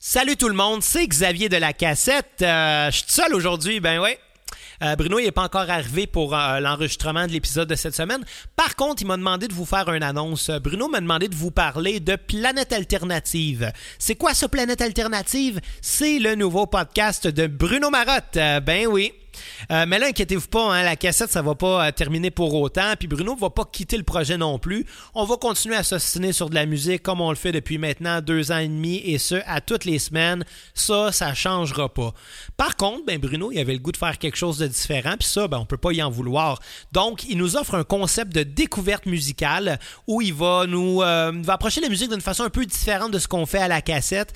Salut tout le monde, c'est Xavier de la cassette. Euh, je suis seul aujourd'hui, ben ouais. Euh, Bruno n'est pas encore arrivé pour euh, l'enregistrement de l'épisode de cette semaine. Par contre, il m'a demandé de vous faire une annonce. Bruno m'a demandé de vous parler de Planète Alternative. C'est quoi ce Planète Alternative? C'est le nouveau podcast de Bruno Marotte. ben oui. Euh, mais là, inquiétez-vous pas, hein, la cassette, ça va pas euh, terminer pour autant. Puis Bruno va pas quitter le projet non plus. On va continuer à s'ostiner sur de la musique comme on le fait depuis maintenant deux ans et demi et ce, à toutes les semaines. Ça, ça changera pas. Par contre, ben Bruno, il avait le goût de faire quelque chose de différent. Puis ça, ben, on peut pas y en vouloir. Donc, il nous offre un concept de découverte musicale où il va nous euh, va approcher la musique d'une façon un peu différente de ce qu'on fait à la cassette.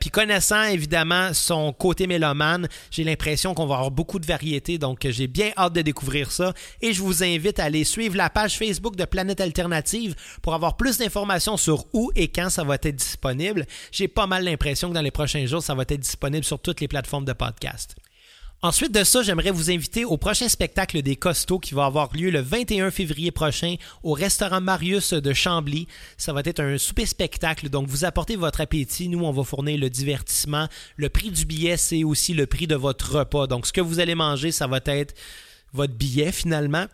puis connaissant évidemment son côté mélomane, j'ai l'impression qu'on va avoir beaucoup de variété, donc j'ai bien hâte de découvrir ça. Et je vous invite à aller suivre la page Facebook de Planète Alternative pour avoir plus d'informations sur où et quand ça va être disponible. J'ai pas mal l'impression que dans les prochains jours, ça va être disponible sur toutes les plateformes de podcast. Ensuite de ça, j'aimerais vous inviter au prochain spectacle des Costauds qui va avoir lieu le 21 février prochain au restaurant Marius de Chambly. Ça va être un souper spectacle, donc vous apportez votre appétit. Nous, on va fournir le divertissement. Le prix du billet, c'est aussi le prix de votre repas. Donc, ce que vous allez manger, ça va être votre billet finalement.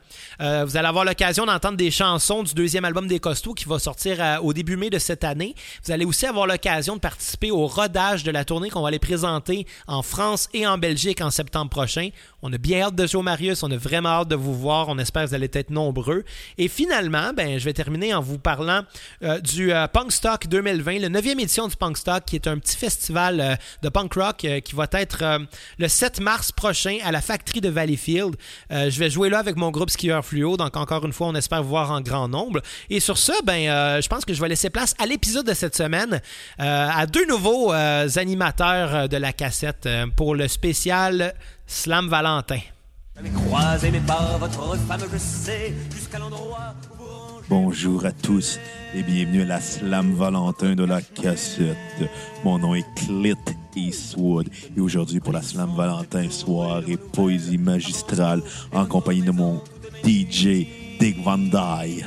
Euh, vous allez avoir l'occasion d'entendre des chansons du deuxième album des Costauds qui va sortir euh, au début mai de cette année. Vous allez aussi avoir l'occasion de participer au rodage de la tournée qu'on va aller présenter en France et en Belgique en septembre prochain. On a bien hâte de jouer Marius, on a vraiment hâte de vous voir, on espère que vous allez être nombreux. Et finalement, ben, je vais terminer en vous parlant euh, du Punk Stock 2020, le 9e édition du Punk Stock, qui est un petit festival de punk rock qui va être le 7 mars prochain à la Factory de Valleyfield. Euh, je vais jouer là avec mon groupe skieur fluo, donc encore une fois, on espère vous voir en grand nombre. Et sur ce, ben, euh, je pense que je vais laisser place à l'épisode de cette semaine euh, à deux nouveaux animateurs de la cassette pour le spécial Slam Valentin. Bonjour à tous et bienvenue à la Slam Valentin de la cassette. Mon nom est Clit Eastwood et aujourd'hui pour la Slam Valentin soirée poésie magistrale en compagnie de mon DJ Dick Van Dyke.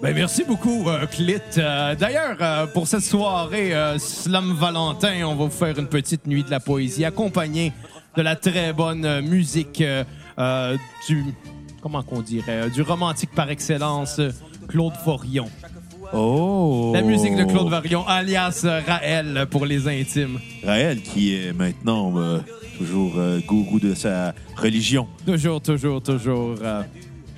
Ben, merci beaucoup, euh, Clit. Euh, d'ailleurs, euh, pour cette soirée Slam Valentin, on va vous faire une petite nuit de la poésie accompagnée de la très bonne musique du comment qu'on dirait du romantique par excellence, Claude Forion. Oh! La musique de Claude Varion, alias Raël pour les intimes. Raël qui est maintenant euh, toujours euh, gourou de sa religion. Toujours, toujours, toujours. Euh.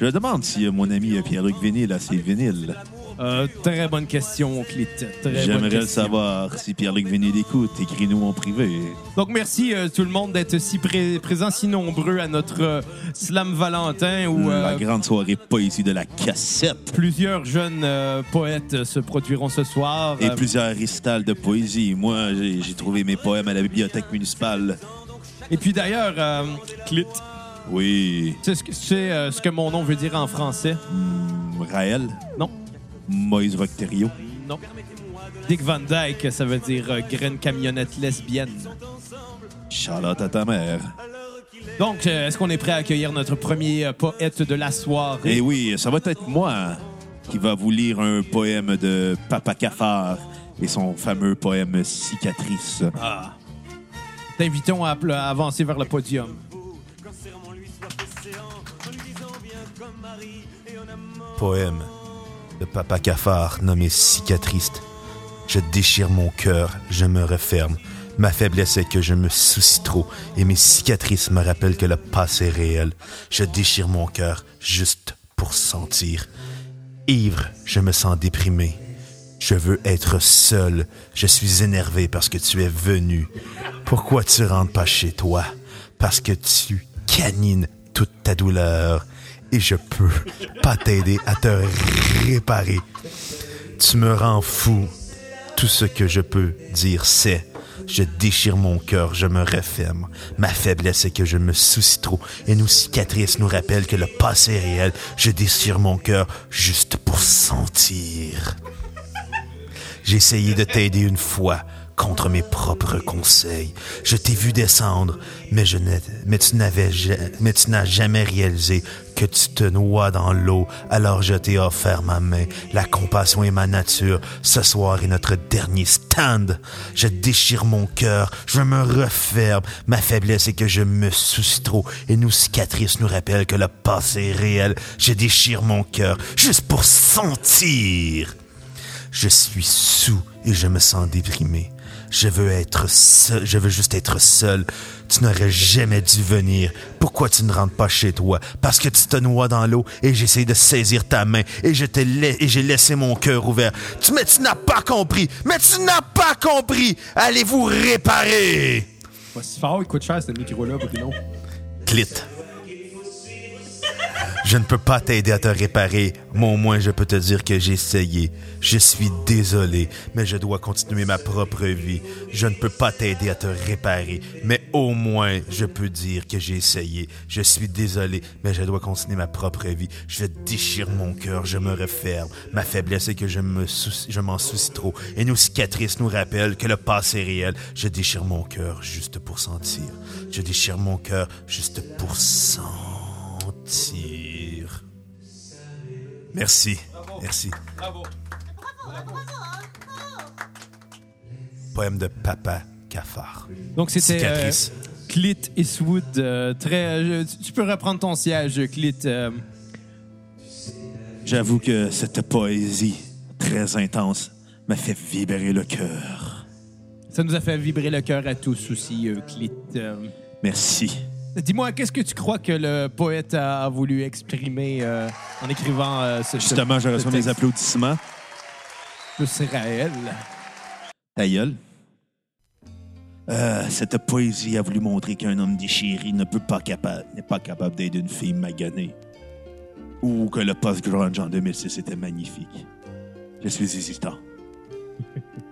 Je demande si mon ami Pierre-Luc Vénil a ses vinyles. Euh, très bonne question, Clit. J'aimerais le savoir si Pierre-Luc venait d'écoute. Écris-nous en privé. Donc, merci euh, tout le monde d'être si présent, si nombreux à notre euh, Slam Valentin. Où, La grande soirée poésie de la cassette. Plusieurs jeunes poètes se produiront ce soir. Et plusieurs ristales de poésie. Moi, j'ai trouvé mes poèmes à la bibliothèque municipale. Et puis d'ailleurs, Clit. Oui. Tu sais ce que, mon nom veut dire en français? Hmm, Raël? Non. Moïse Vocterio. Non. Dick Van Dyke, ça veut dire euh, graine camionnette lesbienne. Charlotte à ta mère. Donc, euh, est-ce qu'on est prêt à accueillir notre premier euh, poète de la soirée? Eh oui, ça va être moi qui va vous lire un poème de Papa Cafard et son fameux poème Cicatrice. Ah. T'invitons à, à avancer vers le podium. Poème de papa cafard nommé cicatrice. Je déchire mon cœur, je me referme. Ma faiblesse est que je me soucie trop et mes cicatrices me rappellent que le passé est réel. Je déchire mon cœur juste pour sentir. Ivre, je me sens déprimé. Je veux être seul. Je suis énervé parce que tu es venu. Pourquoi tu rentres pas chez toi? Parce que tu canines toute ta douleur et je peux pas t'aider à te réparer. Tu me rends fou. Tout ce que je peux dire, c'est je déchire mon cœur, je me referme. Ma faiblesse est que je me soucie trop et nos cicatrices nous rappellent que le passé est réel. Je déchire mon cœur juste pour sentir. J'ai essayé de t'aider une fois contre mes propres conseils. Je t'ai vu descendre, mais, je tu n'avais mais tu n'as jamais réalisé que tu te noies dans l'eau. Alors je t'ai offert ma main. La compassion est ma nature. Ce soir est notre dernier stand. Je déchire mon cœur. Je me referme. Ma faiblesse est que je me soucie trop. Et nos cicatrices nous rappellent que le passé est réel. Je déchire mon cœur juste pour sentir. Je suis sous et je me sens déprimé. Je veux être seul, je veux juste être seul. Tu n'aurais jamais dû venir. Pourquoi tu ne rentres pas chez toi? Parce que tu te noies dans l'eau et j'essaie de saisir ta main et je j'ai laissé mon cœur ouvert. Tu, mais tu n'as pas compris! Mais tu n'as pas compris! Allez-vous réparer! Pas si fort, il coûte cher ce micro-là, Bruno. Clit. Je ne peux pas t'aider à te réparer, mais au moins je peux te dire que j'ai essayé. Je suis désolé, mais je dois continuer ma propre vie. Je ne peux pas t'aider à te réparer, mais au moins je peux dire que j'ai essayé. Je suis désolé, mais je dois continuer ma propre vie. Je déchire mon cœur, je me referme. Ma faiblesse est que je me soucie- m'en soucie trop. Et nos cicatrices nous rappellent que le passé est réel. Je déchire mon cœur juste pour sentir. Je déchire mon cœur juste pour sentir. Merci. Merci. Poème de Papa Cafard. Donc, c'était euh. Clit Eastwood. euh, très, euh, tu- peux reprendre ton siège, Clit. euh, J'avoue que cette poésie très intense m'a fait vibrer le cœur. ça nous a fait vibrer le cœur à tous aussi, euh, Clit. euh. Merci. Dis-moi, qu'est-ce que tu crois que le poète a, voulu exprimer euh, en écrivant euh, ce Justement, je reçois mes applaudissements. Plus Raël. Ta gueule. Euh, cette poésie a voulu montrer qu'un homme déchiré ne peut pas capable, n'est pas capable d'aider une fille maganée. Ou que le post-grunge en 2006 était magnifique. Je suis hésitant.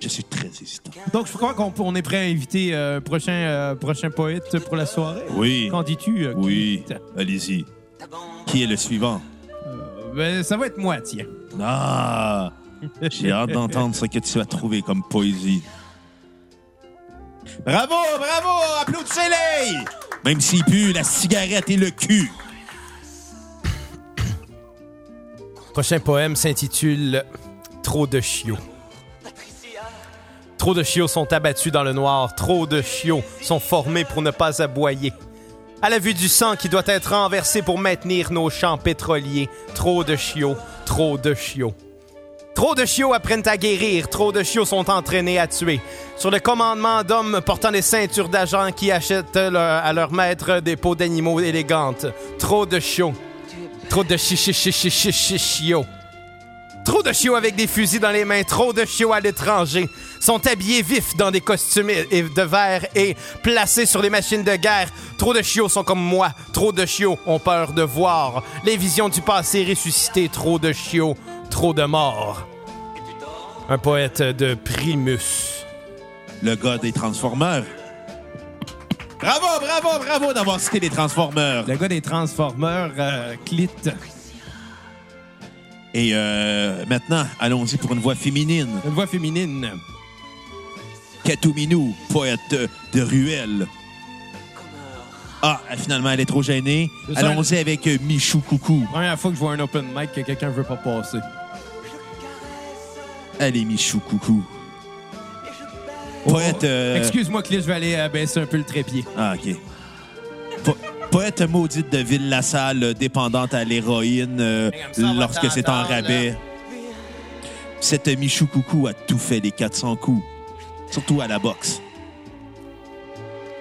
Je suis très hésitant. Donc, je crois qu'on on est prêt à inviter euh, un prochain, euh, prochain poète pour la soirée. Oui. Qu'en dis-tu, euh, Oui. Allez-y. Qui est le suivant? Ben, ça va être moi, tiens. Ah! J'ai hâte d'entendre ce que tu as trouvé comme poésie. Bravo, bravo! Applaudissez-les! Même s'il pue la cigarette et le cul. Prochain poème s'intitule Trop de chiots. Trop de chiots sont abattus dans le noir, trop de chiots sont formés pour ne pas aboyer. À la vue du sang qui doit être renversé pour maintenir nos champs pétroliers, trop de chiots, trop de chiots. Trop de chiots apprennent à guérir, trop de chiots sont entraînés à tuer. Sur le commandement d'hommes portant des ceintures d'agents qui achètent à leur maître des peaux d'animaux élégantes. Trop de chiots. Trop de chi chi chi chi chiots. Trop de chiots avec des fusils dans les mains, trop de chiots à l'étranger. Sont habillés vifs dans des costumes de verre et placés sur les machines de guerre. Trop de chiots sont comme moi, trop de chiots ont peur de voir. Les visions du passé ressuscitées, trop de chiots, trop de morts. Un poète de Primus. Le gars des Transformers. Bravo, bravo, bravo d'avoir cité les Transformers. Le gars des Transformers, euh, Clit. Et euh, maintenant, allons-y pour une voix féminine. Une voix féminine. Katou Minou, poète de ruelle. Ah, finalement, elle est trop gênée. Allons-y avec Michou Coucou. Première fois que je vois un open mic que quelqu'un veut pas passer. Allez, Michou Coucou. Poète. euh, Excuse-moi, Clit, je vais aller euh, baisser un peu le trépied. Ah, OK. Po- poète maudite de Ville-la-Salle, euh, dépendante à l'héroïne euh, lorsque c'est en rabais. Cette Michou Coucou a tout fait des 400 coups. Surtout à la boxe.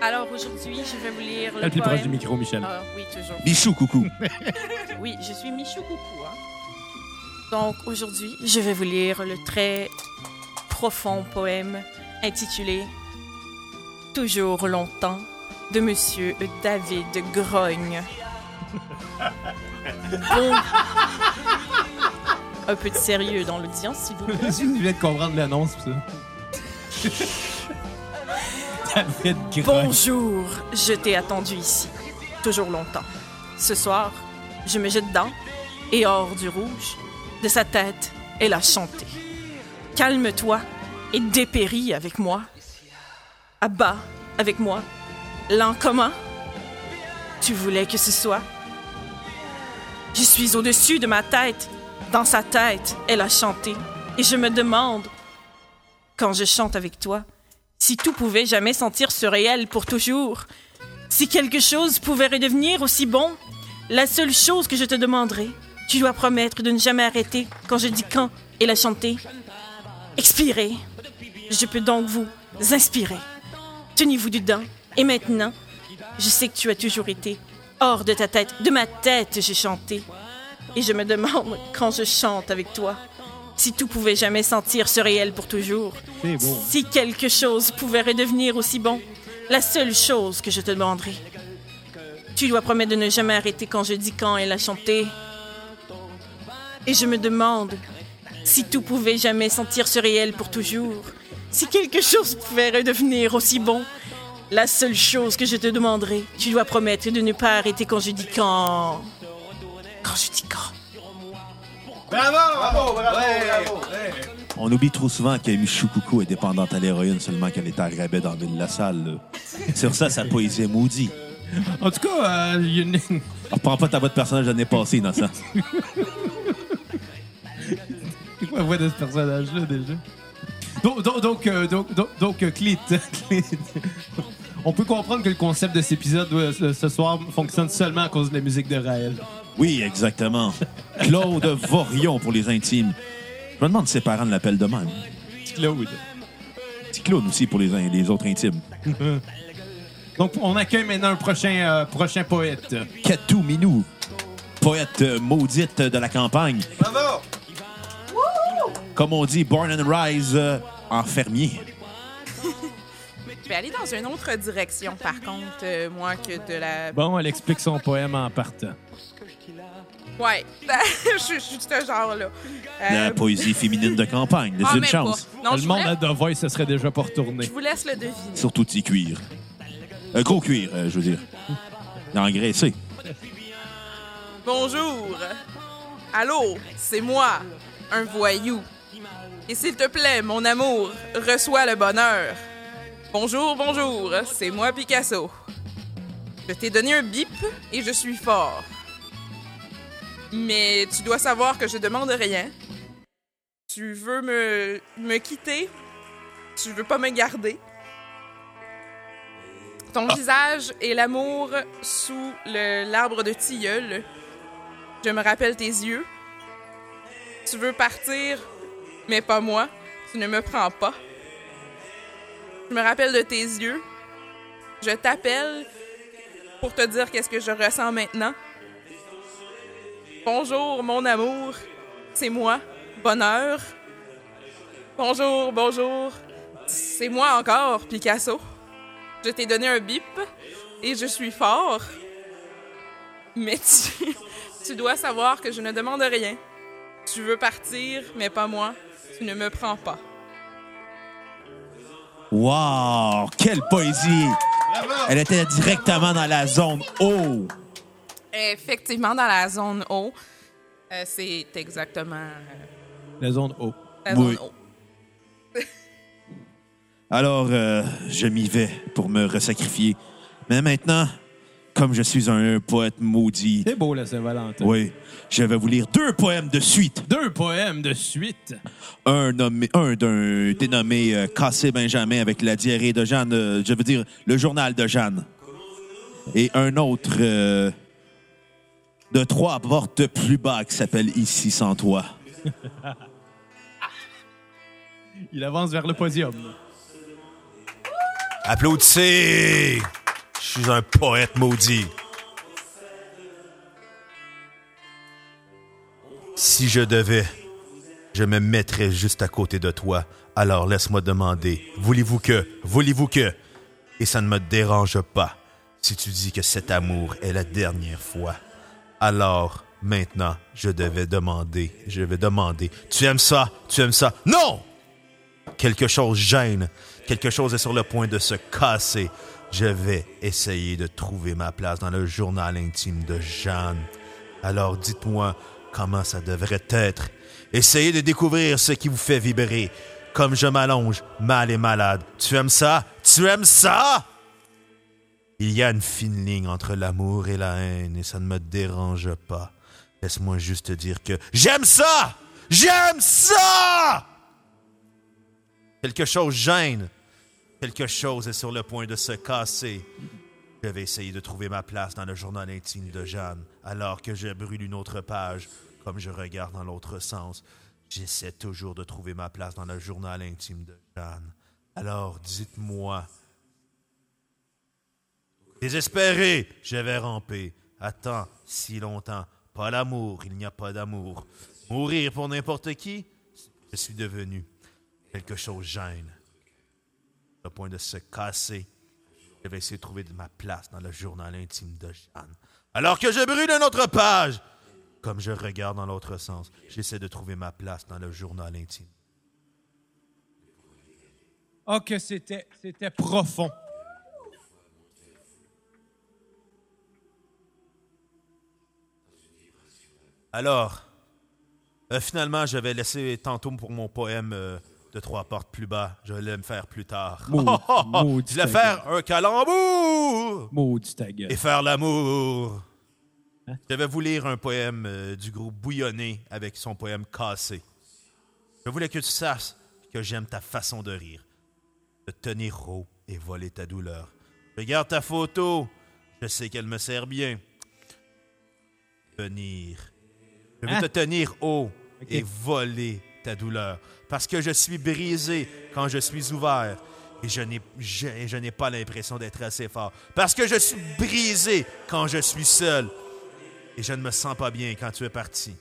Alors aujourd'hui, je vais vous lire le Le plus proche du micro, Michel. Ah, oui, toujours. Michou Coucou. Oui, je suis Michou Coucou. hein. Donc aujourd'hui, je vais vous lire le très profond poème intitulé Toujours longtemps de Monsieur David Grogne. Bon. Un peu de sérieux dans l'audience, s'il vous plaît. Je viens de comprendre l'annonce, ça. David Grogne. Bonjour, je t'ai attendu ici, toujours longtemps. Ce soir, je me jette dedans et hors du rouge, de sa tête, elle a chanté. Calme-toi, et dépéris avec moi. À bas avec moi. L'en commun. Tu voulais que ce soit. Je suis au-dessus de ma tête. Dans sa tête, elle a chanté. Et je me demande, quand je chante avec toi, si tout pouvait jamais sentir ce réel pour toujours. Si quelque chose pouvait redevenir aussi bon, la seule chose que je te demanderai, tu dois promettre de ne jamais arrêter quand je dis quand et la chanter. Expirez. Je peux donc vous inspirer. Tenez-vous dedans. Et maintenant, je sais que tu as toujours été hors de ta tête. De ma tête, j'ai chanté. Et je me demande, quand je chante avec toi, si tout pouvait jamais sentir ce réel pour toujours. Si quelque chose pouvait redevenir aussi bon, la seule chose que je te demanderai. Tu dois promettre de ne jamais arrêter quand je dis quand elle a chanté. Et je me demande si tout pouvait jamais sentir ce réel pour toujours. Si quelque chose pouvait redevenir aussi bon. La seule chose que je te demanderai, tu dois promettre de ne pas arrêter quand je dis quand. Quand je dis quand. On oublie trop souvent que Michoucoucou est dépendante à l'héroïne seulement qu'elle est à rabais dans Ville La Salle. Sur ça, sa poésie est maudite. En tout cas, euh, il y a une- Reprends pas ta voix de personnage l'année passée, innocent. C'est quoi la voix de ce personnage-là, déjà? Donc, donc, donc, euh, donc, donc, donc, euh, Clit, Clit. On peut comprendre que le concept de cet épisode euh, ce- soir fonctionne seulement à cause de la musique de Raël. Oui, exactement. Claude Vorion pour les intimes. Je me demande si ses parents l'appellent de même. Claude. Petit Claude aussi pour les, les autres intimes. Donc, on accueille maintenant un prochain, euh, prochain poète. Katou Minou, poète euh, maudite de la campagne. Bravo! Comme on dit, born and rise euh, en fermier. Je vais aller dans une autre direction, par contre, euh, moi, que de la... Bon, elle explique son poème en partant. Ouais, je, suis- de ce genre-là. Euh, La poésie féminine de campagne. Laisse ah, une chance. pas. Non, le monde voulais- à The Voice, ce serait déjà pas retourné. je vous laisse le deviner. Surtout petit cuir. Euh, gros cuir, euh, je veux dire. Engraissé. Bonjour. Allô, c'est moi, un voyou. Et s'il te plaît, mon amour, reçois le bonheur. Bonjour, bonjour, c'est moi Picasso. Je t'ai donné un bip et je suis fort. Mais tu dois savoir que je demande rien. Tu veux me, me quitter? Tu veux pas me garder? Ton visage est l'amour sous l'arbre de tilleul. Je me rappelle tes yeux. Tu veux partir, mais pas moi. Tu ne me prends pas. Je me rappelle de tes yeux. Je t'appelle pour te dire qu'est-ce que je ressens maintenant. Bonjour, mon amour. C'est moi. Bonheur. Bonjour, bonjour. C'est moi encore, Picasso. Je t'ai donné un bip et je suis fort. Mais tu, tu dois savoir que je ne demande rien. Tu veux partir, mais pas moi. Tu ne me prends pas. Wow! Quelle poésie! Elle était directement dans la zone O. Effectivement, dans la zone O, euh, c'est exactement euh, La zone O. la Oui. zone O. Alors, euh, je m'y vais pour me resacrifier. Mais maintenant, comme je suis un poète maudit, C'est beau, la Saint-Valentin. oui, je vais vous lire deux poèmes de suite. Deux poèmes de suite. Un, nommé, un d'un dénommé euh, Cassé Benjamin avec la diarrhée de Jeanne, euh, je veux dire le journal de Jeanne. Et un autre euh, de trois portes plus bas qui s'appelle Ici sans toi. Il avance vers le podium. Applaudissez! Je suis un poète maudit. Si je devais, je me mettrais juste à côté de toi. Alors laisse-moi demander, voulez-vous que, voulez-vous que? Et ça ne me dérange pas si tu dis que cet amour est la dernière fois. Alors, maintenant, je devais demander, je vais demander, tu aimes ça? Tu aimes ça? Non! Quelque chose gêne. Quelque chose est sur le point de se casser. Je vais essayer de trouver ma place dans le journal intime de Jeanne. Alors dites-moi comment ça devrait être. Essayez de découvrir ce qui vous fait vibrer. comme je m'allonge, mal et malade. Tu aimes ça? Tu aimes ça? Il y a une fine ligne entre l'amour et la haine et ça ne me dérange pas. Laisse-moi juste te dire que j'aime ça! J'aime ça! Quelque chose gêne. Quelque chose est sur le point de se casser. Je vais essayer de trouver ma place dans le journal intime de Jeanne, alors que je brûle une autre page, comme je regarde dans l'autre sens. J'essaie toujours de trouver ma place dans le journal intime de Jeanne. Alors, dites-moi. Désespéré, je vais ramper. Attends si longtemps. Pas l'amour, il n'y a pas d'amour. Mourir pour n'importe qui, je suis devenu. Quelque chose gêne. Le point de se casser. Je vais essayer de trouver de ma place dans le journal intime de Jeanne. Alors que je brûle une autre page, comme je regarde dans l'autre sens, j'essaie de trouver ma place dans le journal intime. Oh, que c'était, c'était profond. Alors, euh, finalement, je vais laisser tantôt pour mon poème euh, de trois portes plus bas. Je vais le faire plus tard. Maudit- maudit je vais faire un calembour Maudit ta gueule. et faire l'amour. Je vais vous lire un poème euh, du groupe Bouillonné avec son poème Cassé. Je voulais que tu saches que j'aime ta façon de rire, de tenir haut et voler ta douleur. Regarde ta photo, je sais qu'elle me sert bien. Tenir. Je veux Hein? te tenir haut et voler ta douleur. Parce que je suis brisé quand je suis ouvert. Et je n'ai, pas l'impression d'être assez fort. Parce que je suis brisé quand je suis seul. Et je ne me sens pas bien quand tu es parti.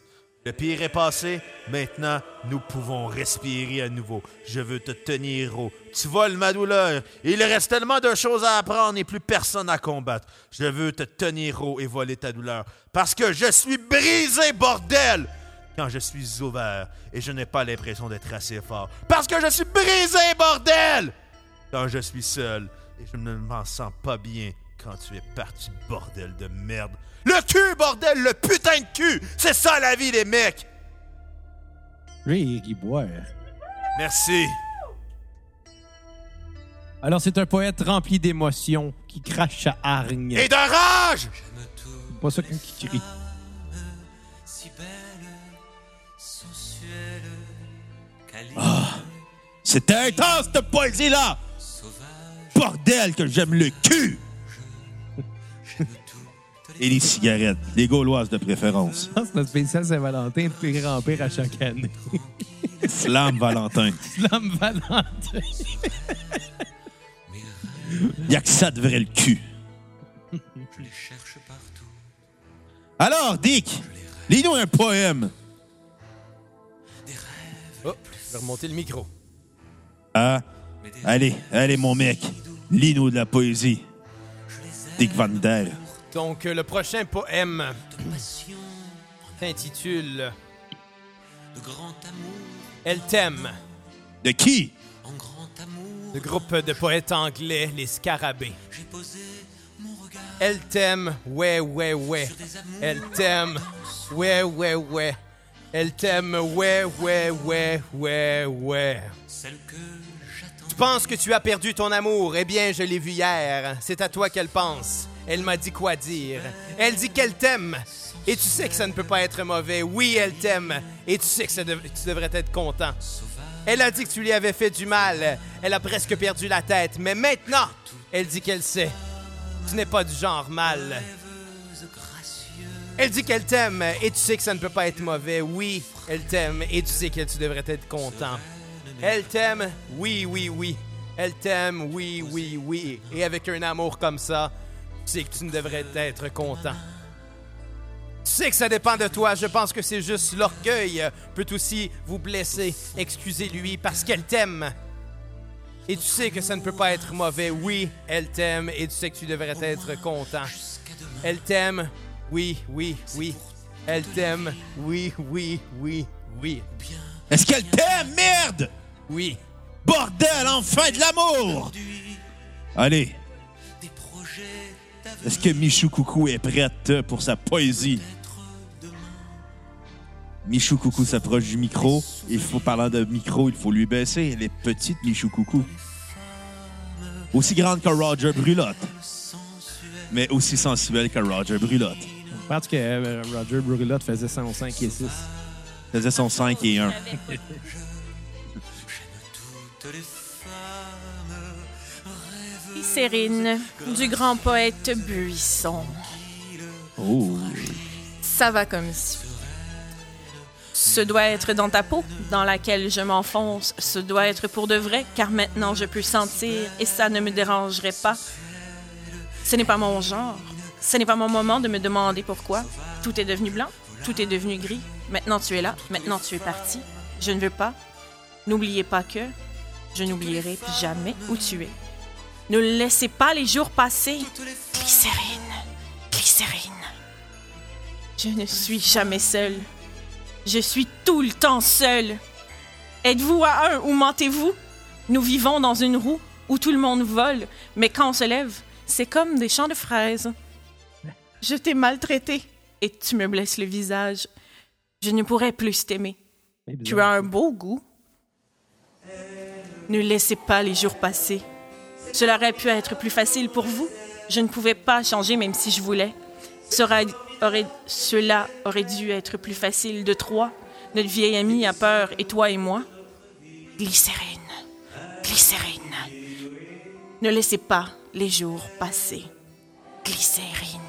Le pire est passé. Maintenant, nous pouvons respirer à nouveau. Je veux te tenir haut. Tu voles ma douleur. Il reste tellement de choses à apprendre et plus personne à combattre. Je veux te tenir haut et voler ta douleur. Parce que je suis brisé, bordel! Quand je suis ouvert et je n'ai pas l'impression d'être assez fort. Parce que je suis brisé, bordel! Quand je suis seul et je ne m'en sens pas bien quand tu es parti, bordel de merde. Le cul, bordel, le putain de cul! C'est ça la vie, les mecs! Lui, il. Merci. Alors, c'est un poète rempli d'émotions qui crache sa hargne. Et de rage! Pas ça qui crie. Câline, C'était intense, cette poésie-là! Bordel que j'aime le cul! Et les cigarettes, les gauloises de préférence. C'est notre spécial Saint-Valentin de pire en pire à chaque année. Flamme Valentin. Flamme Valentin. Il y a que ça de vrai le cul. je les cherche partout. Alors, Dick, lis-nous un poème. Je vais remonter le micro. Ah, allez, allez, mon mec, lis-nous de la poésie. Dick Van Der. Donc, le prochain poème s'intitule Elle t'aime, De qui? le groupe de poètes anglais, les Scarabées. Elle t'aime, ouais, ouais, ouais. Elle t'aime, ouais, ouais, ouais. Elle t'aime, ouais, ouais, ouais, ouais, ouais. Celle que j'attends. Tu penses que tu as perdu ton amour? Eh bien, je l'ai vu hier. C'est à toi qu'elle pense. Elle m'a dit quoi dire. Elle dit qu'elle t'aime. Et tu sais que ça ne peut pas être mauvais. Oui, elle t'aime. Et tu sais que ça dev- tu devrais être content. Elle a dit que tu lui avais fait du mal. Elle a presque perdu la tête. Mais maintenant, elle dit qu'elle sait. Tu n'es pas du genre mal. Elle dit qu'elle t'aime et tu sais que ça ne peut pas être mauvais. Oui, elle t'aime et tu sais que tu devrais être content. Elle t'aime, oui, oui, oui. Elle t'aime, oui, oui, oui. Et avec un amour comme ça, tu sais que tu ne devrais être content. Tu sais que ça dépend de toi. Je pense que c'est juste l'orgueil peut aussi vous blesser. Excusez-lui parce qu'elle t'aime. Et tu sais que ça ne peut pas être mauvais. Oui, elle t'aime et tu sais que tu devrais être content. Elle t'aime. Oui, oui, oui. Elle t'aime. Oui, oui, oui, oui. Est-ce qu'elle t'aime, merde? Oui. Bordel, enfin de l'amour! Allez, Des projets d'avenir est-ce que Michou Coucou est prête pour sa poésie? Michou Coucou s'approche du micro. Il faut, parlant de micro, il faut lui baisser. Elle est petite, Michou Coucou. Aussi grande que Roger Brulotte. Mais aussi sensuelle que Roger Brulotte. Je pense que euh, Roger Brulotte faisait 105 et 6. faisait son 5 et 1. Toutes les femmes rêvent Glycérine, du grand poète Buisson. Oh. Ça va comme si. Ce doit être dans ta peau, dans laquelle je m'enfonce. Ce doit être pour de vrai, car maintenant je peux sentir et ça ne me dérangerait pas. Ce n'est pas mon genre. Ce n'est pas mon moment de me demander pourquoi. Tout est devenu blanc, tout est devenu gris. Maintenant tu es là, maintenant tu es parti. Je ne veux pas. N'oubliez pas que je n'oublierai jamais où tu es. Ne laissez pas les jours passer. Glycérine, glycérine. Je ne suis jamais seule. Je suis tout le temps seule. Êtes-vous à un ou mentez-vous? Nous vivons dans une roue où tout le monde vole, mais quand on se lève, c'est comme des champs de fraises. Je t'ai maltraité et tu me blesses le visage. Je ne pourrais plus t'aimer. Tu as un beau goût. Ne laissez pas les jours passer. Cela aurait pu être plus facile pour vous. Je ne pouvais pas changer même si je voulais. Cela aurait, cela aurait dû être plus facile de trois. Notre vieille amie a peur et toi et moi. Glycérine, glycérine. Ne laissez pas les jours passer. Glycérine.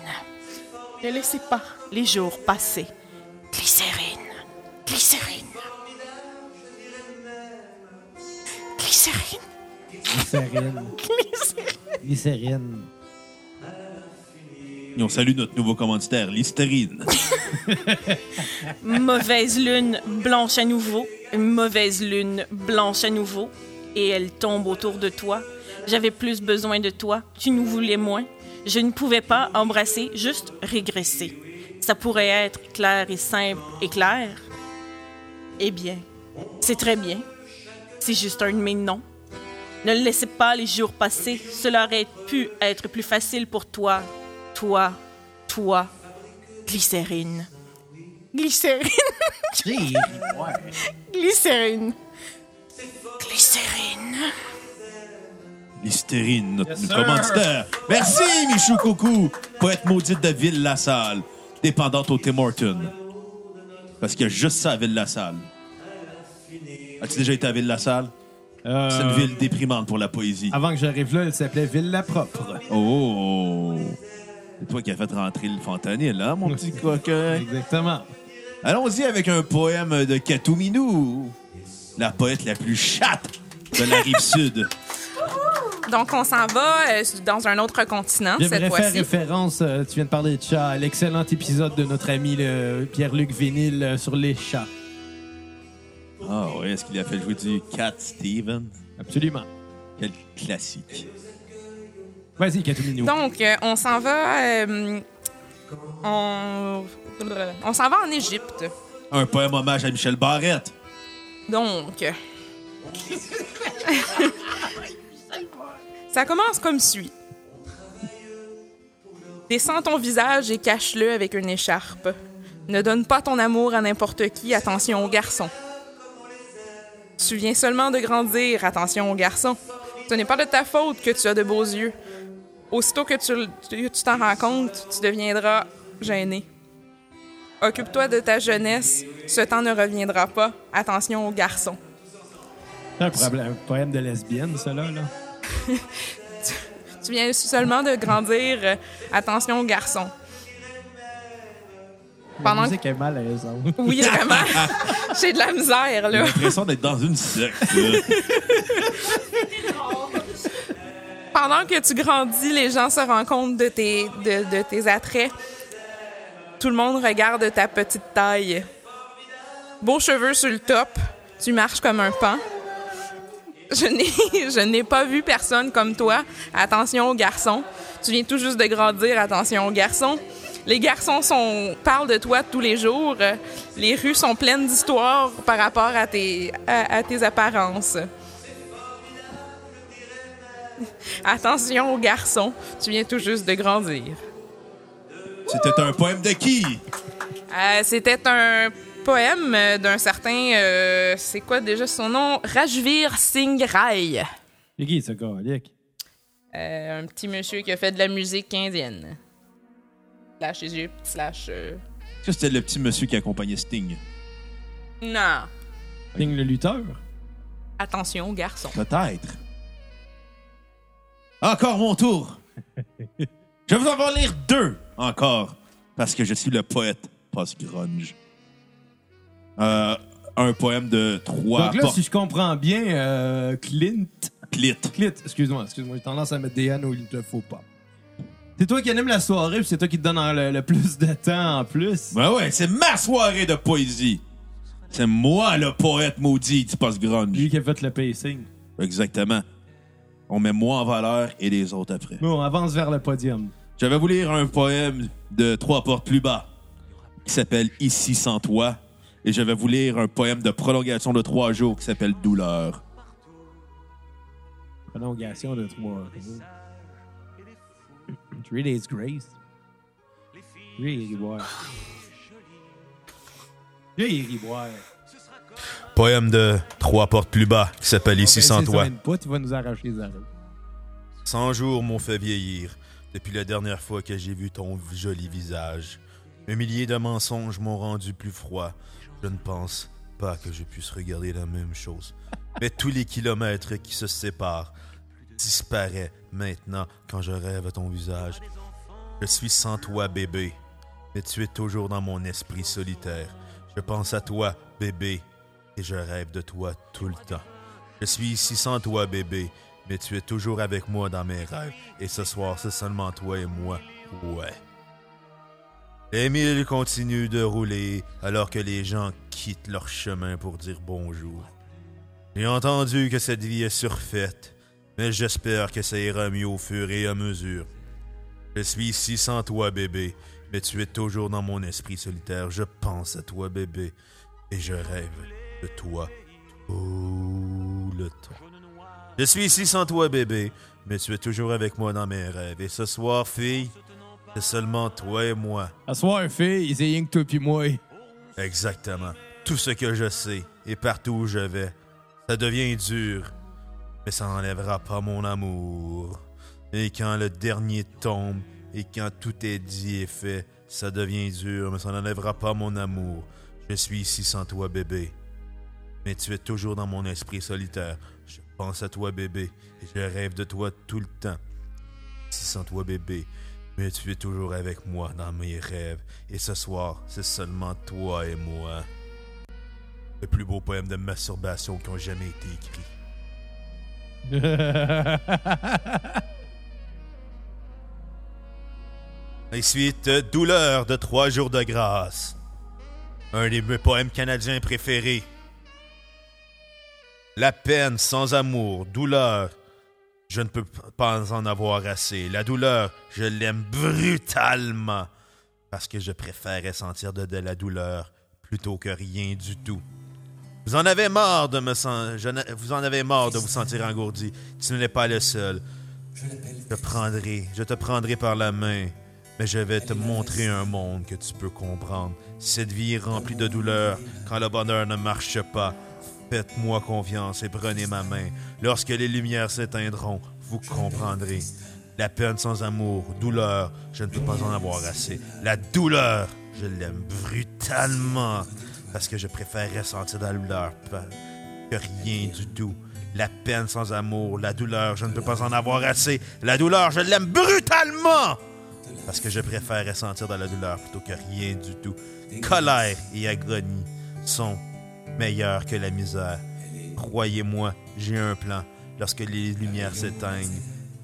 Ne laissez pas les jours passer. Glycérine, glycérine. Glycérine, Glycérine. glycérine. Glycérine. Et on salue notre nouveau commanditaire, Listerine. Mauvaise lune blanche à nouveau, mauvaise lune blanche à nouveau, et elle tombe autour de toi. J'avais plus besoin de toi, tu nous voulais moins. Je ne pouvais pas embrasser, juste régresser. Ça pourrait être clair et simple et clair. Eh bien, c'est très bien. C'est juste un de mes noms. Ne laissez pas les jours passer. Cela aurait pu être plus facile pour toi. Toi, toi, glycérine. Glycérine. Glycérine. Glycérine. Listerine, notre Yes, commanditaire. Merci, Michou Coucou. Poète maudite de Ville-la-Salle, dépendante au Tim Hortons. Parce qu'il y a juste ça à Ville-la-Salle. As-tu déjà été à Ville-la-Salle? Euh, C'est une ville déprimante pour la poésie. Avant que j'arrive là, elle s'appelait Villa Propre. Oh! C'est toi qui as fait rentrer le fentanyl, hein, mon petit coquin? Exactement. Allons-y avec un poème de Katuminou, la poète la plus chatte de la rive sud. Donc, on s'en va euh, dans un autre continent cette J'aimerais faire fois-ci. référence, euh, tu viens de parler de chat, à l'excellent épisode de notre ami Pierre-Luc Vénil euh, sur les chats. Ah oui, est-ce qu'il a fait jouer du Cat Stevens? Absolument. Quel classique. Vas-y, Katouminou. Donc, euh, on s'en va. euh, on on s'en va en Égypte. Un poème hommage à Michel Barrette. Donc. Ça commence comme suit. Descends ton visage et cache-le avec une écharpe. Ne donne pas ton amour à n'importe qui, attention aux garçons. Tu viens seulement de grandir, attention aux garçons. Ce n'est pas de ta faute que tu as de beaux yeux. Aussitôt que tu t'en rends compte, tu deviendras gêné. Occupe-toi de ta jeunesse, ce temps ne reviendra pas. Attention aux garçons. Un, poème de lesbienne, ça, là. Tu viens seulement de grandir, euh, attention aux garçons. La Pendant est malaisante. Oui, vraiment. J'ai de la misère, J'ai là. l'impression d'être dans une secte. là. Pendant que tu grandis, les gens se rendent compte de tes, de, de tes attraits. Tout le monde regarde ta petite taille. Beaux cheveux sur le top. Tu marches comme un pan. Je n'ai, je n'ai pas vu personne comme toi. Attention aux garçons. Tu viens tout juste de grandir. Attention aux garçons. Les garçons sont, parlent de toi tous les jours. Les rues sont pleines d'histoires par rapport à tes, à- à tes apparences. Attention aux garçons, tu viens tout juste de grandir. C'était un poème de qui? Euh, C'était un poème euh, d'un certain. euh, c'est quoi déjà son nom? Rajvir Singh Rai. C'est qui, ce gars? Euh, un petit monsieur qui a fait de la musique indienne. Slash Égypte, slash. euh, Ça, c'était le petit monsieur qui accompagnait Sting. Non. Sting le lutteur? Attention, garçon. Peut-être. Encore mon tour. je vais vous en faire lire deux encore, parce que je suis le poète post-grunge. Euh, un poème de trois Donc là, si je comprends bien, euh, Clint... clit. Clint, excuse-moi, excuse-moi, j'ai tendance à mettre des N où il ne faut pas. C'est toi qui anime la soirée, puis c'est toi qui te donne le, le plus de temps en plus. Ben ouais, c'est ma soirée de poésie. C'est moi le poète maudit du post-grunge. Lui qui a fait le pacing. Exactement. On met moi en valeur et les autres après. Bon, on avance vers le podium. Je vais vous lire un poème de trois portes plus bas qui s'appelle Ici sans toi. Et je vais vous lire un poème de prolongation de trois jours qui s'appelle Douleur. Prolongation de trois jours. Three Days Grace. Lui, il. Poème de Trois portes plus bas qui s'appelle Ici sans toi. Pas, tu vas nous arracher les arrêts. Cent jours m'ont fait vieillir depuis la dernière fois que j'ai vu ton joli visage. Un millier de mensonges m'ont rendu plus froid. Je ne pense pas que je puisse regarder la même chose. Mais tous les kilomètres qui se séparent disparaissent maintenant quand je rêve à ton visage. Je suis sans toi, bébé, mais tu es toujours dans mon esprit solitaire. Je pense à toi, bébé, et je rêve de toi tout le temps. Je suis ici sans toi, bébé, mais tu es toujours avec moi dans mes rêves. Et ce soir, c'est seulement toi et moi. Ouais. Les milles continuent de rouler alors que les gens quittent leur chemin pour dire bonjour. J'ai entendu que cette vie est surfaite, mais j'espère que ça ira mieux au fur et à mesure. Je suis ici sans toi, bébé, mais tu es toujours dans mon esprit solitaire. Je pense à toi, bébé, et je rêve de toi tout le temps. Je suis ici sans toi, bébé, mais tu es toujours avec moi dans mes rêves. Et ce soir, fille, c'est seulement toi et moi. À soir, fille, c'est rien que toi pis moi. Exactement. Tout ce que je sais, et partout où je vais, ça devient dur, mais ça n'enlèvera pas mon amour. Et quand le dernier tombe, et quand tout est dit et fait, ça devient dur, mais ça n'enlèvera pas mon amour. Je suis ici sans toi, bébé. Mais tu es toujours dans mon esprit solitaire. Je pense à toi, bébé, et je rêve de toi tout le temps. Ici sans toi, bébé, mais tu es toujours avec moi dans mes rêves. Et ce soir, c'est seulement toi et moi. Le plus beau poème de masturbation qui ont jamais été écrit. Ensuite, Douleur de Trois jours de grâce. Un des mes poèmes canadiens préférés. La peine sans amour, douleur, je ne peux pas en avoir assez. La douleur, je l'aime brutalement. Parce que je préférais sentir de, la douleur plutôt que rien du tout. Vous en avez marre de me vous en avez marre de vous sentir engourdi. Tu n'es pas le seul. Je prendrai, je te prendrai par la main, mais je vais te montrer un monde que tu peux comprendre. Cette vie est remplie de douleur quand le bonheur ne marche pas. Faites-moi confiance et prenez ma main. Lorsque les lumières s'éteindront, vous comprendrez. La peine sans amour, douleur, je ne peux pas en avoir assez. La douleur, je l'aime brutalement. Parce que je préférerais sentir de la douleur que rien du tout. La peine sans amour, la douleur, je ne peux pas en avoir assez. La douleur, je l'aime brutalement. Parce que je préférerais sentir de la douleur plutôt que rien du tout. Colère et agonie sont meilleurs que la misère. Croyez-moi, j'ai un plan. Lorsque les lumières s'éteignent,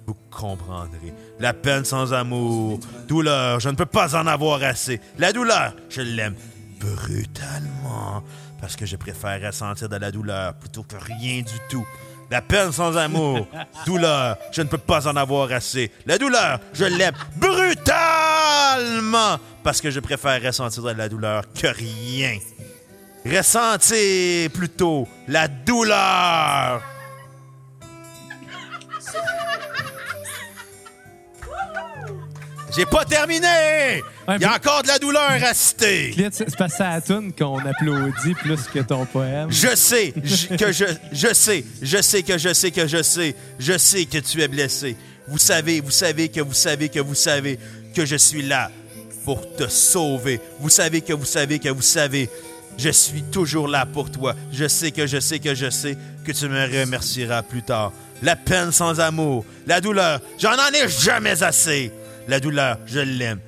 vous comprendrez. La peine sans amour, douleur, je ne peux pas en avoir assez. La douleur, je l'aime brutalement. Parce que je préférerais sentir de la douleur plutôt que rien du tout. La peine sans amour, douleur, je ne peux pas en avoir assez. La douleur, je l'aime brutalement. Parce que je préférerais sentir de la douleur que rien. Ressentez plutôt la douleur. J'ai pas terminé! Ouais, Il y a encore de la douleur à citer! C'est parce que à la toune qu'on applaudit plus que ton poème. Je sais je- que je, je sais, je sais que je sais que je sais, je sais que tu es blessé. Vous savez, vous savez que vous savez que vous savez que je suis là pour te sauver. Vous savez que vous savez que vous savez. Je suis toujours là pour toi. Je sais que je sais que je sais que tu me remercieras plus tard. La peine sans amour, la douleur, j'en en ai jamais assez. La douleur, je l'aime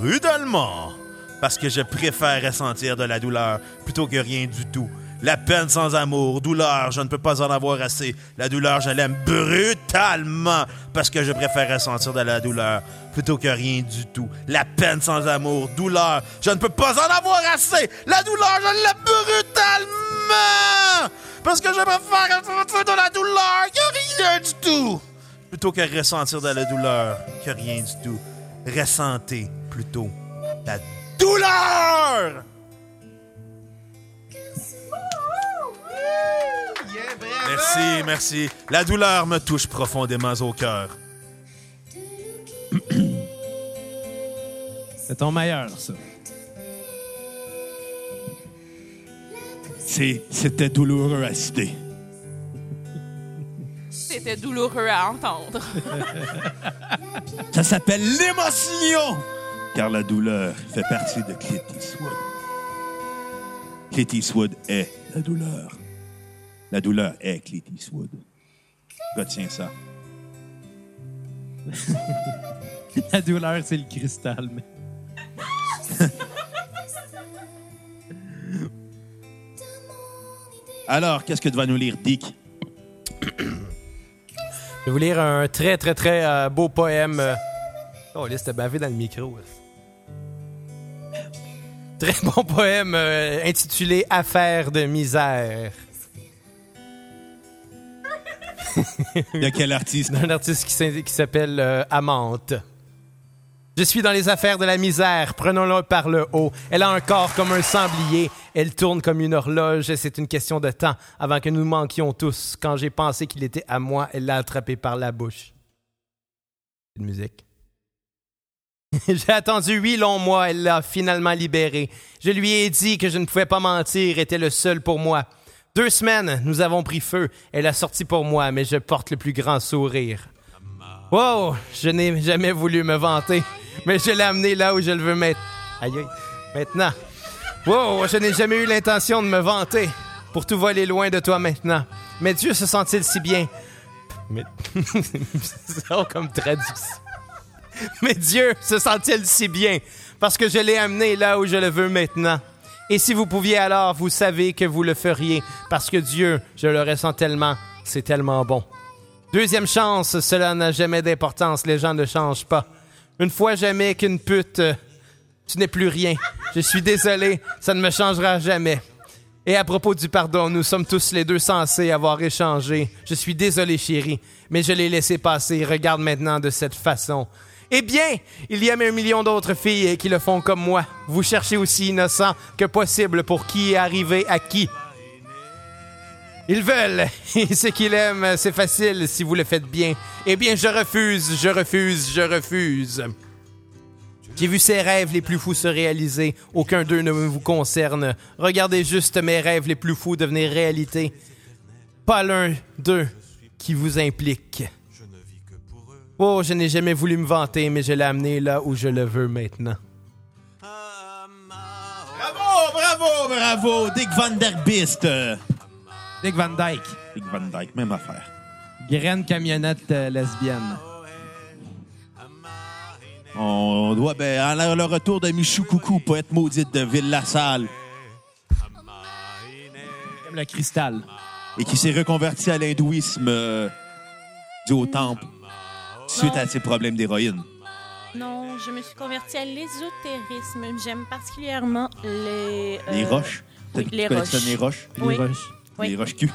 brutalement parce que je préfère ressentir de la douleur plutôt que rien du tout. La peine sans amour, douleur, je ne peux pas en avoir assez. La douleur, je l'aime brutalement parce que je préfère ressentir de la douleur plutôt que rien du tout. La peine sans amour, douleur, je ne peux pas en avoir assez. La douleur, je l'aime brutalement parce que je préfère ressentir de la douleur que rien du tout. Plutôt que ressentir de la douleur que rien du tout. Ressentez plutôt la douleur! Merci, merci. La douleur me touche profondément au cœur. C'est ton meilleur, ça. C'est- C'était douloureux à citer. C'était douloureux à entendre. Ça s'appelle l'émotion! Car la douleur fait partie de Clint Eastwood. Clint Eastwood est la douleur. La douleur est Clint Eastwood. Retiens ça. La douleur, c'est le cristal. mais- Alors, qu'est-ce que tu vas nous lire, Dick? Je vais vous lire un très, très, très euh, beau poème. euh. Oh, là, c'était bavé dans le micro. Très bon poème euh, intitulé Affaire de misère. A quel artiste? d'un artiste qui s'appelle euh, Amante. Je suis dans les affaires de la misère, prenons-le par le haut. Elle a un corps comme un sanglier, elle tourne comme une horloge, c'est une question de temps avant que nous manquions tous. Quand j'ai pensé qu'il était à moi, elle l'a attrapé par la bouche. Une musique. J'ai attendu huit longs mois, elle l'a finalement libéré. Je lui ai dit que je ne pouvais pas mentir, était le seul pour moi. Deux semaines, nous avons pris feu. Elle a sorti pour moi, mais je porte le plus grand sourire. Wow, je n'ai jamais voulu me vanter, mais je l'ai amené là où je le veux mettre. Aïe. Maintenant. Wow, je n'ai jamais eu l'intention de me vanter. Pour tout voler loin de toi maintenant. Mais Dieu se sent-il si bien? Mais. Drôle comme traduction. Mais Dieu se sent-il si bien? Parce que je l'ai amené là où je le veux maintenant. Et si vous pouviez alors, vous savez que vous le feriez. Parce que Dieu, je le ressens tellement, c'est tellement bon. Deuxième chance, cela n'a jamais d'importance, les gens ne changent pas. Une fois jamais qu'une pute, euh, tu n'es plus rien. Je suis désolé, ça ne me changera jamais. Et à propos du pardon, nous sommes tous les deux censés avoir échangé. Je suis désolé, chérie, mais je l'ai laissé passer. Regarde maintenant de cette façon. Eh bien, il y a un million d'autres filles qui le font comme moi. Vous cherchez aussi innocent que possible pour qui est arrivé à qui. Ils veulent, et ce qu'ils aiment, c'est facile si vous le faites bien. Eh bien, je refuse, je refuse, je refuse. J'ai vu ces rêves les plus fous se réaliser. Aucun d'eux ne vous concerne. Regardez juste mes rêves les plus fous devenir réalité. Pas l'un d'eux qui vous implique. Oh, je n'ai jamais voulu me vanter, mais je l'ai amené là où je le veux maintenant. Bravo, bravo, bravo! Dick Van Der Beest. Dick Van Dyke. Dick Van Dyke, même affaire. Graine camionnette euh, lesbienne. On doit, ben, à le retour de Michou Coucou, poète maudite de Ville-la-Salle, Comme le cristal. et qui s'est reconverti à l'hindouisme euh, dû au temple suite à ses problèmes d'héroïne. Non, je me suis convertie à l'ésotérisme. J'aime particulièrement les... euh, Les roches. les roches. ça, les roches? Les Oui. roches. Oui. Les roches cul.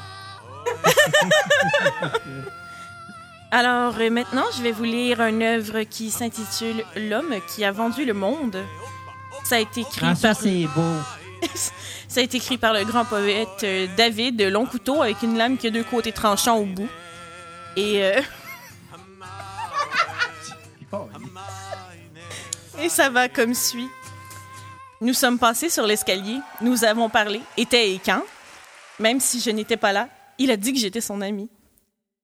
Alors euh, maintenant, je vais vous lire une œuvre qui s'intitule L'homme qui a vendu le monde. Ça a été écrit Ah, ça, par c'est beau. ça a été écrit par le grand poète euh, David Long couteau avec une lame qui a deux côtés tranchants au bout. Et euh, Et ça va comme suit. Nous sommes passés sur l'escalier, nous avons parlé, était et quand. Même si je n'étais pas là, il a dit que j'étais son ami.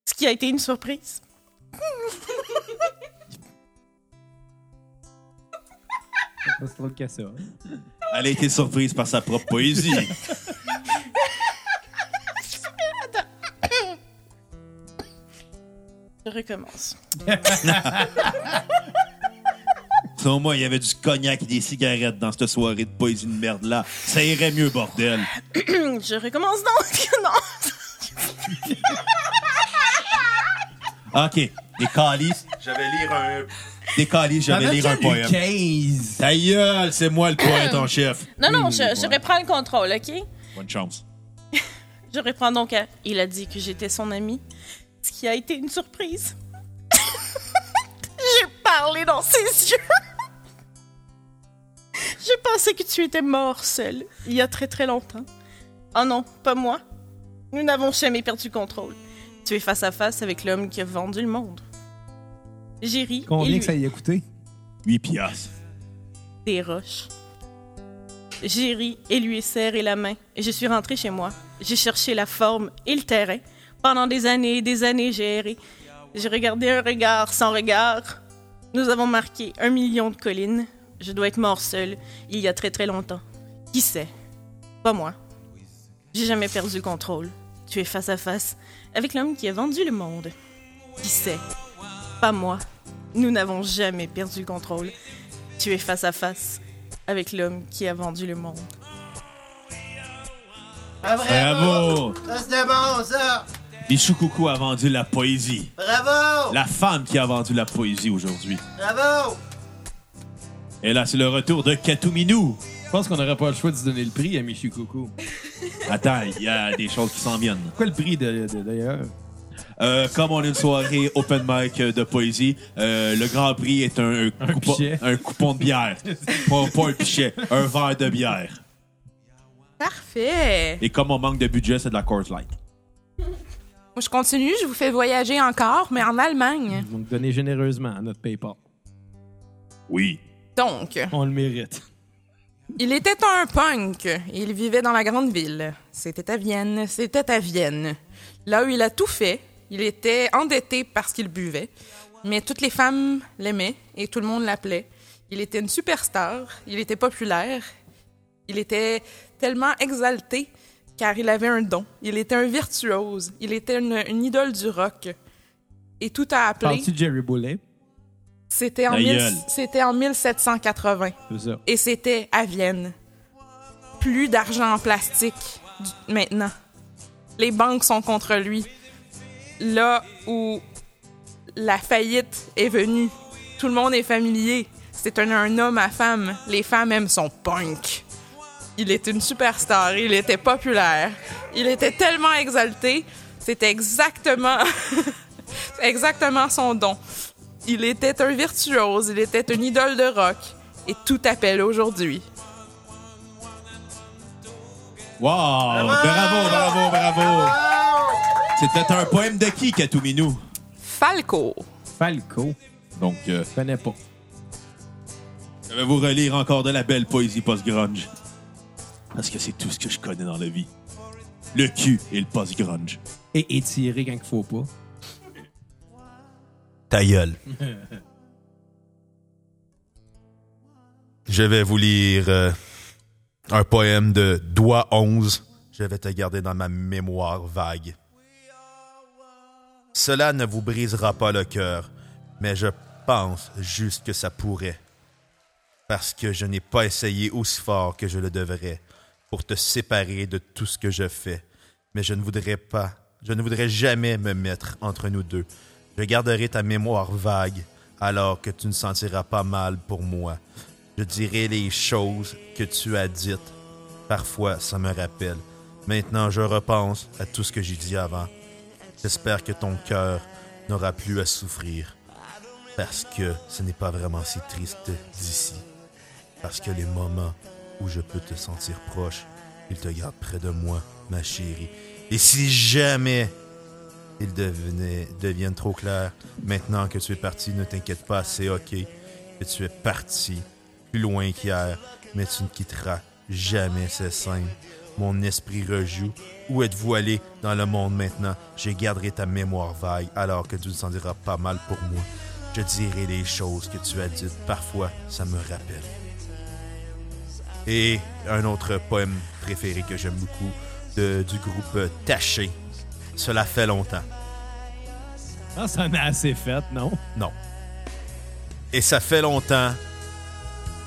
Ce qui a été une surprise. Pas ça. Elle a été surprise par sa propre poésie. Je recommence. Selon moi, il y avait du cognac et des cigarettes dans cette soirée de poésie de merde-là. Ça irait mieux, bordel. Je recommence donc. non. OK. Des calices. Je vais lire un... Des calices, je vais lire un poème. 15. Ta gueule, c'est moi le poète en chef. Non, non, je, je reprends le contrôle, OK? Bonne chance. Je reprends donc à... Il a dit que j'étais son ami, ce qui a été une surprise. J'ai parlé dans ses yeux. Je pensais que tu étais mort seul, il y a très très longtemps. Oh non, pas moi. Nous n'avons jamais perdu contrôle. Tu es face à face avec l'homme qui a vendu le monde. J'ai ri et Combien lui que ça y a coûté? 8 piastres. des roches. J'ai ri et lui ai serré la main et je suis rentrée chez moi. J'ai cherché la forme et le terrain. Pendant des années et des années, j'ai erré. J'ai regardé un regard sans regard. Nous avons marqué un million de collines. Je dois être mort seul il y a très très longtemps. Qui sait? Pas moi. J'ai jamais perdu le contrôle. Tu es face à face avec l'homme qui a vendu le monde. Qui sait? Pas moi. Nous n'avons jamais perdu le contrôle. Tu es face à face avec l'homme qui a vendu le monde. Bravo! Ça, c'était bon, ça! Michou Coucou a vendu la poésie. Bravo! La femme qui a vendu la poésie aujourd'hui. Bravo! Et là, c'est le retour de Katuminou. Je pense qu'on n'aurait pas le choix de se donner le prix à Michu Coucou. Attends, il y a des choses qui s'en viennent. Quoi le prix d'ailleurs? Euh, comme on a une soirée open mic euh, de poésie, euh, le grand prix est un, un Un coupon, pichet. un coupon de bière. pas, pas un pichet, un verre de bière. Parfait. Et comme on manque de budget, c'est de la Coors Light. Moi, je continue, je vous fais voyager encore, mais en Allemagne. Donc, donnez généreusement à notre PayPal. Oui. Donc, On le mérite. il était un punk. Il vivait dans la grande ville. C'était à Vienne. C'était à Vienne. Là où il a tout fait. Il était endetté parce qu'il buvait. Mais toutes les femmes l'aimaient et tout le monde l'appelait. Il était une superstar. Il était populaire. Il était tellement exalté car il avait un don. Il était un virtuose. Il était une, une idole du rock. Et tout a appelé. De Jerry Boulet? C'était en, c'était en 1780 C'est ça. et c'était à Vienne. Plus d'argent en plastique du- maintenant. Les banques sont contre lui. Là où la faillite est venue, tout le monde est familier. C'est un, un homme à femme. Les femmes aiment son punk. Il était une superstar. Il était populaire. Il était tellement exalté. C'était exactement, exactement son don. Il était un virtuose. Il était une idole de rock. Et tout appelle aujourd'hui. Wow! Bravo, bravo, bravo! C'était un poème de qui, Katuminou? Falco. Falco. Donc, euh, Je connais pas. je vais vous relire encore de la belle poésie post-grunge. Parce que c'est tout ce que je connais dans la vie. Le cul et le post-grunge. Et étirer quand il faut pas. Ta gueule. Je vais vous lire euh, un poème de Doigt 11. Je vais te garder dans ma mémoire vague. Cela ne vous brisera pas le cœur, mais je pense juste que ça pourrait. Parce que je n'ai pas essayé aussi fort que je le devrais pour te séparer de tout ce que je fais. Mais je ne voudrais pas, je ne voudrais jamais me mettre entre nous deux. Je garderai ta mémoire vague alors que tu ne sentiras pas mal pour moi. Je dirai les choses que tu as dites. Parfois, ça me rappelle. Maintenant, je repense à tout ce que j'ai dit avant. J'espère que ton cœur n'aura plus à souffrir. Parce que ce n'est pas vraiment si triste d'ici. Parce que les moments où je peux te sentir proche, ils te gardent près de moi, ma chérie. Et si jamais ils deviennent trop clairs, maintenant que tu es parti, ne t'inquiète pas, c'est ok. que tu es parti plus loin qu'hier, mais tu ne quitteras jamais ces scènes. Mon esprit rejoue. Où êtes-vous allé dans le monde maintenant? Je garderai ta mémoire vague alors que tu ne s'en diras pas mal pour moi. Je dirai les choses que tu as dites. Parfois, ça me rappelle. Et un autre poème préféré que j'aime beaucoup de- du groupe Taché. Cela fait longtemps. Ah, ça en a assez fait, non? Non. Et ça fait longtemps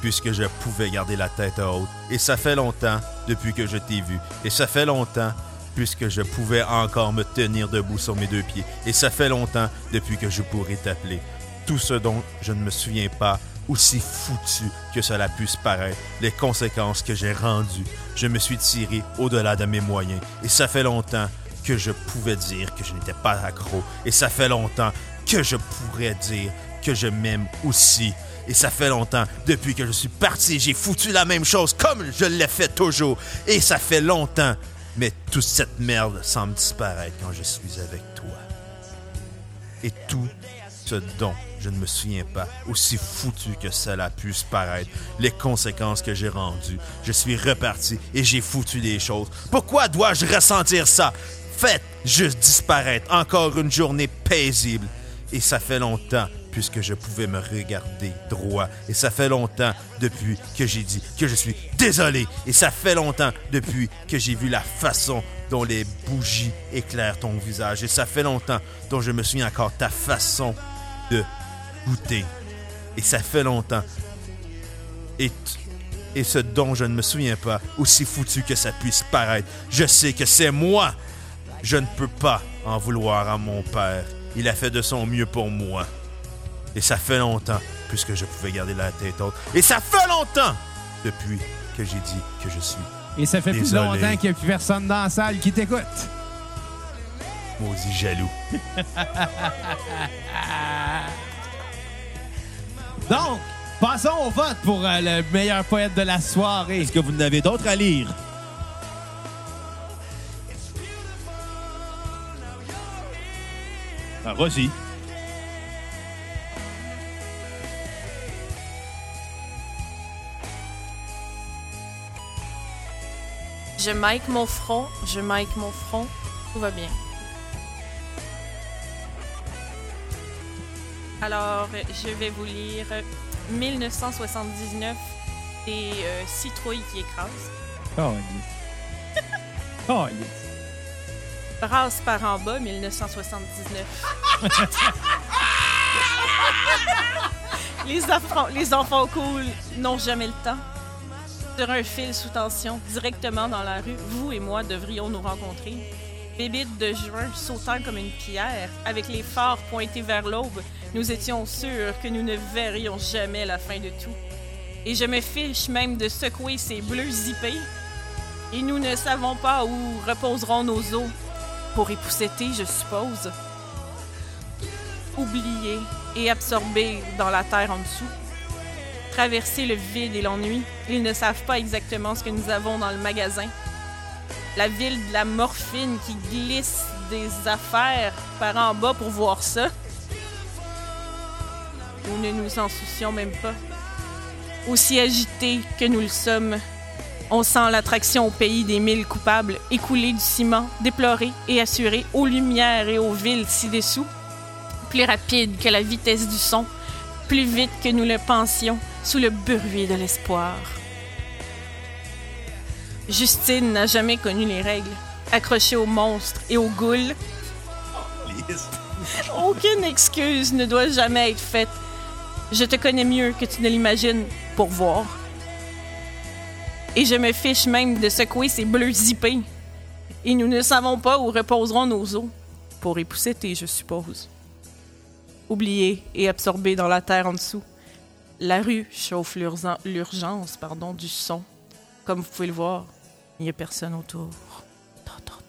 puisque je pouvais garder la tête haute. Et ça fait longtemps depuis que je t'ai vu. Et ça fait longtemps puisque je pouvais encore me tenir debout sur mes deux pieds. Et ça fait longtemps depuis que je pourrais t'appeler. Tout ce dont je ne me souviens pas, aussi foutu que cela puisse paraître, les conséquences que j'ai rendues. Je me suis tiré au-delà de mes moyens. Et ça fait longtemps que je pouvais dire que je n'étais pas accro. Et ça fait longtemps que je pourrais dire que je m'aime aussi. Et ça fait longtemps, depuis que je suis parti, j'ai foutu la même chose comme je l'ai fait toujours. Et ça fait longtemps, mais toute cette merde semble disparaître quand je suis avec toi. Et tout ce je ne me souviens pas, aussi foutu que cela puisse paraître, les conséquences que j'ai rendues. Je suis reparti et j'ai foutu les choses. Pourquoi dois-je ressentir ça? Faites juste disparaître encore une journée paisible. Et ça fait longtemps puisque je pouvais me regarder droit. Et ça fait longtemps depuis que j'ai dit que je suis désolé. Et ça fait longtemps depuis que j'ai vu la façon dont les bougies éclairent ton visage. Et ça fait longtemps dont je me souviens encore ta façon de goûter. Et ça fait longtemps. Et, et ce dont je ne me souviens pas, aussi foutu que ça puisse paraître, je sais que c'est moi. Je ne peux pas en vouloir à mon père. Il a fait de son mieux pour moi. Et ça fait longtemps, puisque je pouvais garder la tête haute. Et ça fait longtemps depuis que j'ai dit que je suis Et ça fait plus longtemps qu'il n'y a plus personne dans la salle qui t'écoute. Maudit jaloux. Donc, passons au vote pour euh, le meilleur poète de la soirée. Est-ce que vous en avez d'autres à lire? Ah, vas-y. Je mic mon front, je mic mon front, tout va bien. Alors, je vais vous lire euh, 1979 des euh, citrouilles qui écrasent. Oh, oh, Brasse par en bas, 1979. les, enfants, les enfants cool n'ont jamais le temps. Sur un fil sous tension, directement dans la rue, vous et moi devrions nous rencontrer. Bébite de juin sautant comme une pierre, avec les phares pointés vers l'aube, nous étions sûrs que nous ne verrions jamais la fin de tout. Et je me fiche même de secouer ces bleus zippés. Et nous ne savons pas où reposeront nos os. Pour épousseter, je suppose. Oubliés et absorbés dans la terre en dessous. Traverser le vide et l'ennui, ils ne savent pas exactement ce que nous avons dans le magasin. La ville de la morphine qui glisse des affaires par en bas pour voir ça. Nous ne nous en soucions même pas. Aussi agités que nous le sommes, on sent l'attraction au pays des mille coupables, écouler du ciment, déplorer et assurer aux lumières et aux villes ci-dessous. Plus rapide que la vitesse du son, plus vite que nous le pensions, sous le bruit de l'espoir. Justine n'a jamais connu les règles. Accrochée aux monstres et aux goules, aucune excuse ne doit jamais être faite. Je te connais mieux que tu ne l'imagines pour voir. Et je me fiche même de secouer ces bleus zippés. Et nous ne savons pas où reposeront nos os. Pour épousseter, je suppose. Oubliés et absorbés dans la terre en dessous. La rue chauffe l'urgen- l'urgence pardon, du son. Comme vous pouvez le voir, il n'y a personne autour. Ta, ta.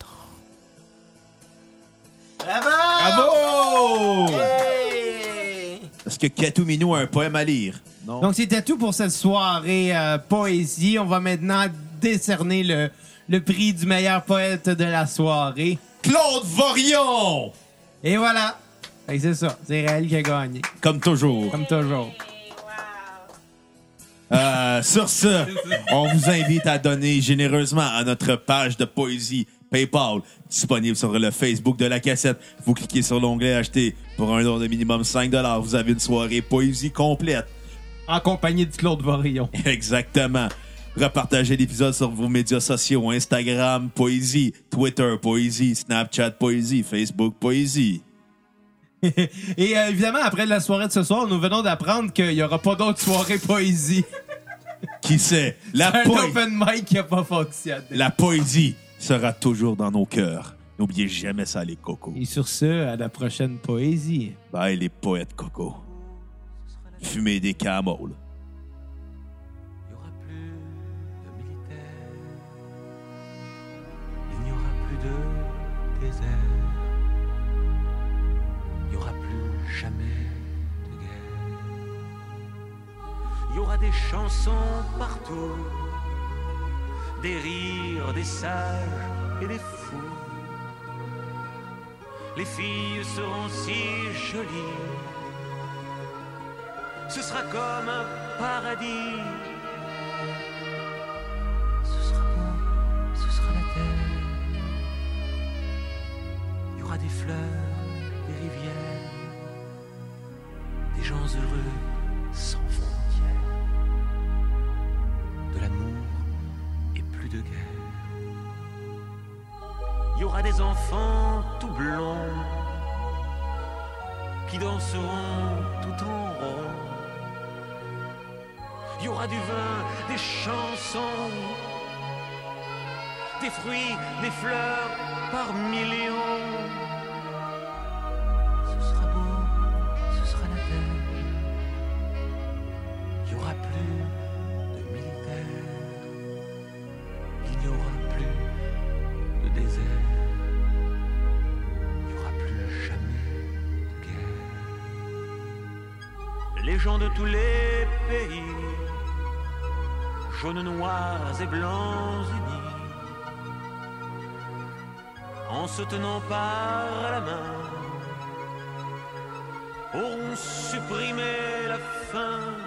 Que Katou Minou a un poème à lire? Non. Donc, c'était tout pour cette soirée euh, poésie. On va maintenant décerner le, le prix du meilleur poète de la soirée. Claude Vorion! Et voilà. Fait que c'est ça. C'est Réel qui a gagné. Comme toujours. Comme toujours. Euh, sur ce, on vous invite à donner généreusement à notre page de poésie PayPal, disponible sur le Facebook de la cassette. Vous cliquez sur l'onglet Acheter pour un don de minimum 5 Vous avez une soirée poésie complète. En compagnie de Claude Vorillon. Exactement. Repartagez l'épisode sur vos médias sociaux Instagram, Poésie, Twitter, Poésie, Snapchat, Poésie, Facebook, Poésie. Et euh, évidemment, après la soirée de ce soir, nous venons d'apprendre qu'il n'y aura pas d'autre soirée poésie. Qui sait? La, Un poé- open mic qui n'a pas fonctionné. la poésie sera toujours dans nos cœurs. N'oubliez jamais ça, les cocos. Et sur ce, à la prochaine poésie. Bye, les poètes cocos. Fumez des camels. Il n'y aura plus de militaires. Il n'y aura plus de désert. Il n'y aura plus jamais de guerre. Il y aura des chansons partout. Des rires, des sages et des fous. Les filles seront si jolies. Ce sera comme un paradis. Ce sera beau, ce sera la terre. Il y aura des fleurs, tout en rond. Il y aura du vin, des chansons, des fruits, des fleurs par millions. Gens de tous les pays, jaunes, noirs et blancs unis, en se tenant par la main, auront supprimé la faim